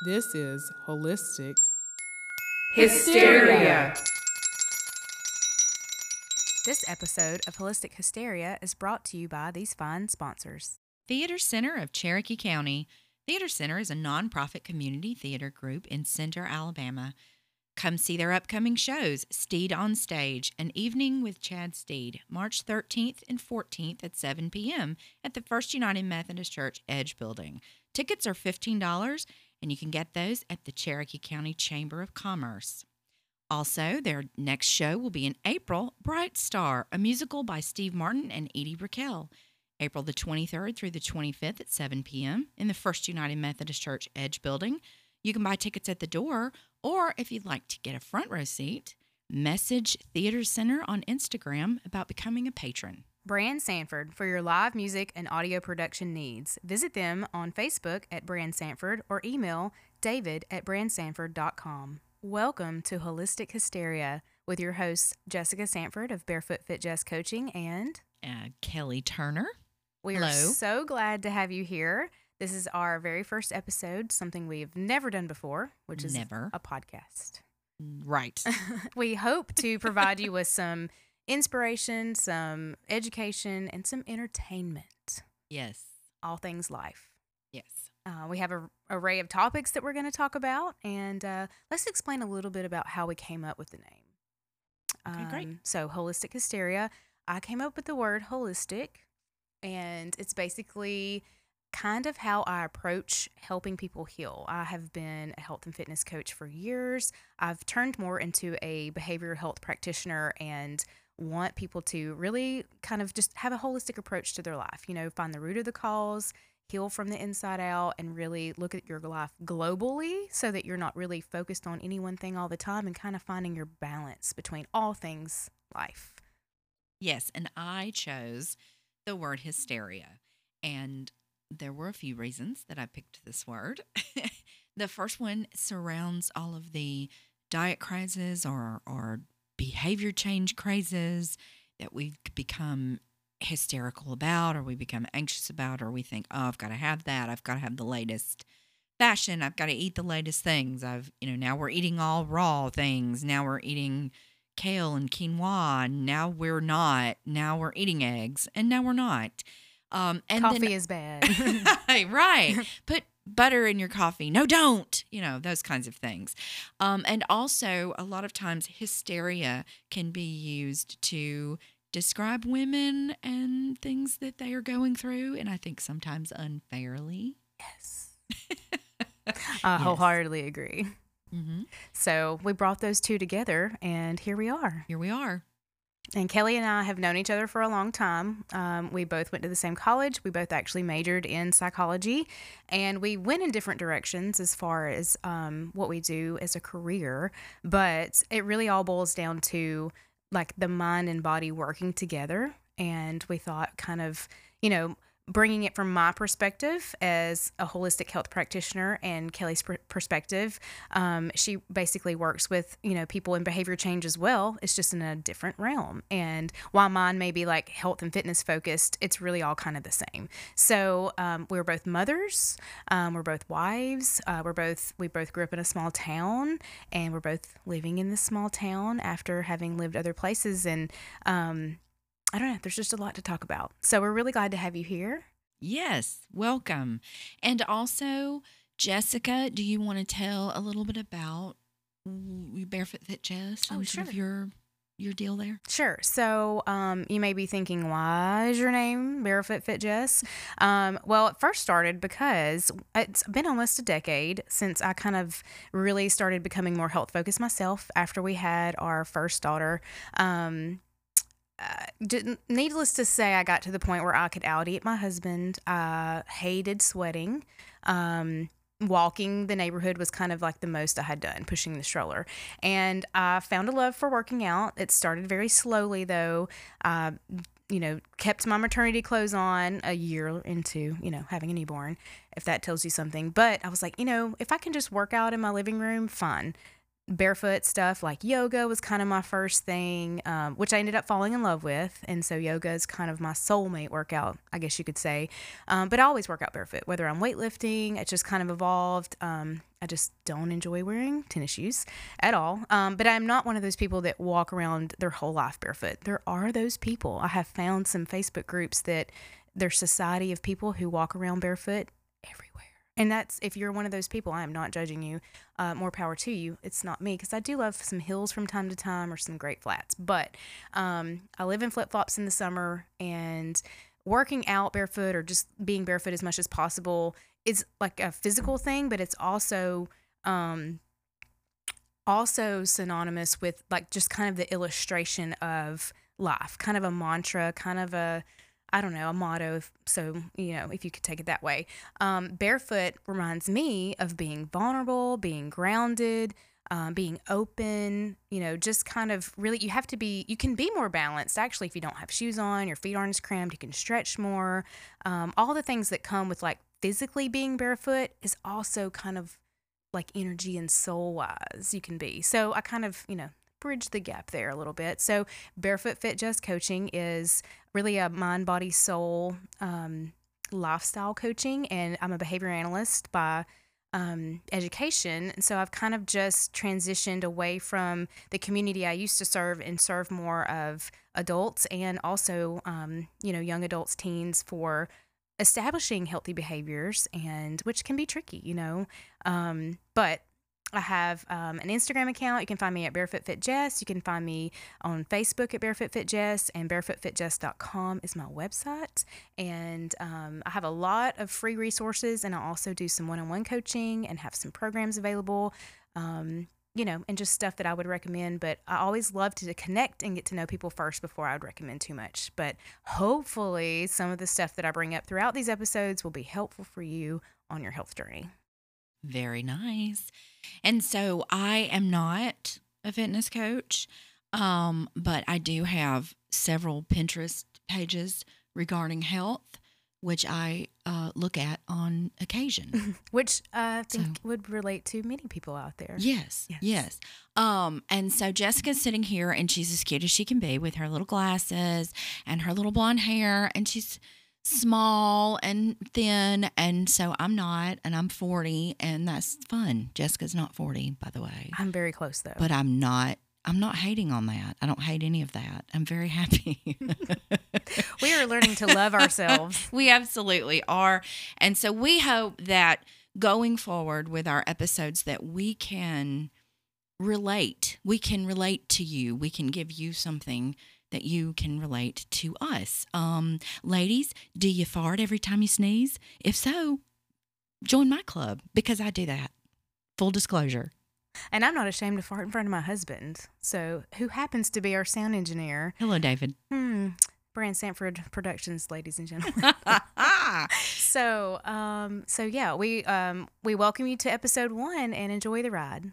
This is Holistic Hysteria. This episode of Holistic Hysteria is brought to you by these fine sponsors. Theater Center of Cherokee County. Theater Center is a nonprofit community theater group in Center, Alabama. Come see their upcoming shows Steed on Stage, An Evening with Chad Steed, March 13th and 14th at 7 p.m. at the First United Methodist Church Edge Building. Tickets are $15, and you can get those at the Cherokee County Chamber of Commerce. Also, their next show will be in April Bright Star, a musical by Steve Martin and Edie Brickell. April the 23rd through the 25th at 7 p.m. in the First United Methodist Church Edge Building. You can buy tickets at the door, or if you'd like to get a front row seat, message Theater Center on Instagram about becoming a patron. Brand Sanford for your live music and audio production needs. Visit them on Facebook at Brand Sanford or email david at brandsanford.com. Welcome to Holistic Hysteria with your hosts Jessica Sanford of Barefoot Fit Jess Coaching and Uh, Kelly Turner. we are so glad to have you here. This is our very first episode, something we've never done before, which is Never. a podcast. Right. we hope to provide you with some inspiration, some education, and some entertainment. yes. All things life. Yes. Uh, we have a array of topics that we're going to talk about, and uh, let's explain a little bit about how we came up with the name. Okay, great. Um, So, holistic hysteria. I came up with the word holistic, and it's basically kind of how I approach helping people heal. I have been a health and fitness coach for years. I've turned more into a behavioral health practitioner and want people to really kind of just have a holistic approach to their life. You know, find the root of the cause, heal from the inside out, and really look at your life globally so that you're not really focused on any one thing all the time and kind of finding your balance between all things life. Yes. And I chose the word hysteria. And there were a few reasons that I picked this word. the first one surrounds all of the diet crises or, or behavior change crazes that we've become hysterical about or we become anxious about or we think, oh, I've got to have that. I've got to have the latest fashion. I've got to eat the latest things. I've, you know, now we're eating all raw things. Now we're eating kale and quinoa. and Now we're not. Now we're eating eggs, and now we're not. Um, and Coffee then, is bad. right. Put butter in your coffee. No, don't. You know those kinds of things. Um, and also, a lot of times, hysteria can be used to describe women and things that they are going through, and I think sometimes unfairly. yes. I wholeheartedly agree. hmm So we brought those two together, and here we are. Here we are. And Kelly and I have known each other for a long time. Um, we both went to the same college. We both actually majored in psychology, and we went in different directions as far as um, what we do as a career. But it really all boils down to like the mind and body working together. And we thought, kind of, you know, bringing it from my perspective as a holistic health practitioner and Kelly's per- perspective, um, she basically works with you know people in behavior change as well. It's just in a different realm. And while mine may be like health and fitness focused, it's really all kind of the same. So um, we're both mothers. Um, we're both wives. Uh, we're both we both grew up in a small town, and we're both living in this small town after having lived other places. And um, I don't know. There's just a lot to talk about. So we're really glad to have you here. Yes, welcome. And also, Jessica, do you want to tell a little bit about Barefoot Fit Jess Oh, and sort of sure. your your deal there? Sure. So um, you may be thinking, why is your name Barefoot Fit Jess? Um, well, it first started because it's been almost a decade since I kind of really started becoming more health focused myself after we had our first daughter. Um, uh, needless to say, I got to the point where I could out eat my husband. I hated sweating. Um, walking the neighborhood was kind of like the most I had done, pushing the stroller. And I found a love for working out. It started very slowly, though. I, you know, kept my maternity clothes on a year into, you know, having a newborn, if that tells you something. But I was like, you know, if I can just work out in my living room, fine barefoot stuff like yoga was kind of my first thing, um, which I ended up falling in love with. And so yoga is kind of my soulmate workout, I guess you could say. Um, but I always work out barefoot, whether I'm weightlifting, it's just kind of evolved. Um, I just don't enjoy wearing tennis shoes at all. Um, but I'm not one of those people that walk around their whole life barefoot. There are those people. I have found some Facebook groups that their society of people who walk around barefoot everywhere. And that's if you're one of those people, I am not judging you. Uh, more power to you. It's not me because I do love some hills from time to time or some great flats. But um, I live in flip flops in the summer and working out barefoot or just being barefoot as much as possible is like a physical thing, but it's also um, also synonymous with like just kind of the illustration of life, kind of a mantra, kind of a I don't know, a motto. So, you know, if you could take it that way. Um, barefoot reminds me of being vulnerable, being grounded, um, being open, you know, just kind of really, you have to be, you can be more balanced actually if you don't have shoes on, your feet aren't as cramped, you can stretch more. Um, all the things that come with like physically being barefoot is also kind of like energy and soul wise you can be. So I kind of, you know, bridge the gap there a little bit. So, Barefoot Fit Jess Coaching is really a mind, body, soul um, lifestyle coaching, and I'm a behavior analyst by um, education. And so I've kind of just transitioned away from the community I used to serve and serve more of adults and also, um, you know, young adults, teens for establishing healthy behaviors and which can be tricky, you know. Um, but I have um, an Instagram account. You can find me at Barefoot Fit Jess. You can find me on Facebook at Barefoot Fit Jess, and barefootfitjess.com is my website. And um, I have a lot of free resources, and I also do some one on one coaching and have some programs available, um, you know, and just stuff that I would recommend. But I always love to connect and get to know people first before I would recommend too much. But hopefully, some of the stuff that I bring up throughout these episodes will be helpful for you on your health journey. Very nice. And so I am not a fitness coach, um, but I do have several Pinterest pages regarding health, which I uh, look at on occasion. which I think so, would relate to many people out there. Yes, yes. Yes. Um, and so Jessica's sitting here and she's as cute as she can be with her little glasses and her little blonde hair. And she's small and thin and so I'm not and I'm 40 and that's fun. Jessica's not 40 by the way. I'm very close though. But I'm not I'm not hating on that. I don't hate any of that. I'm very happy. we are learning to love ourselves. we absolutely are. And so we hope that going forward with our episodes that we can relate. We can relate to you. We can give you something that you can relate to us. Um, ladies, do you fart every time you sneeze? If so, join my club because I do that. Full disclosure. And I'm not ashamed to fart in front of my husband. So, who happens to be our sound engineer? Hello, David. Hmm. Brand Sanford Productions, ladies and gentlemen. so, um, so yeah, we um, we welcome you to episode one and enjoy the ride.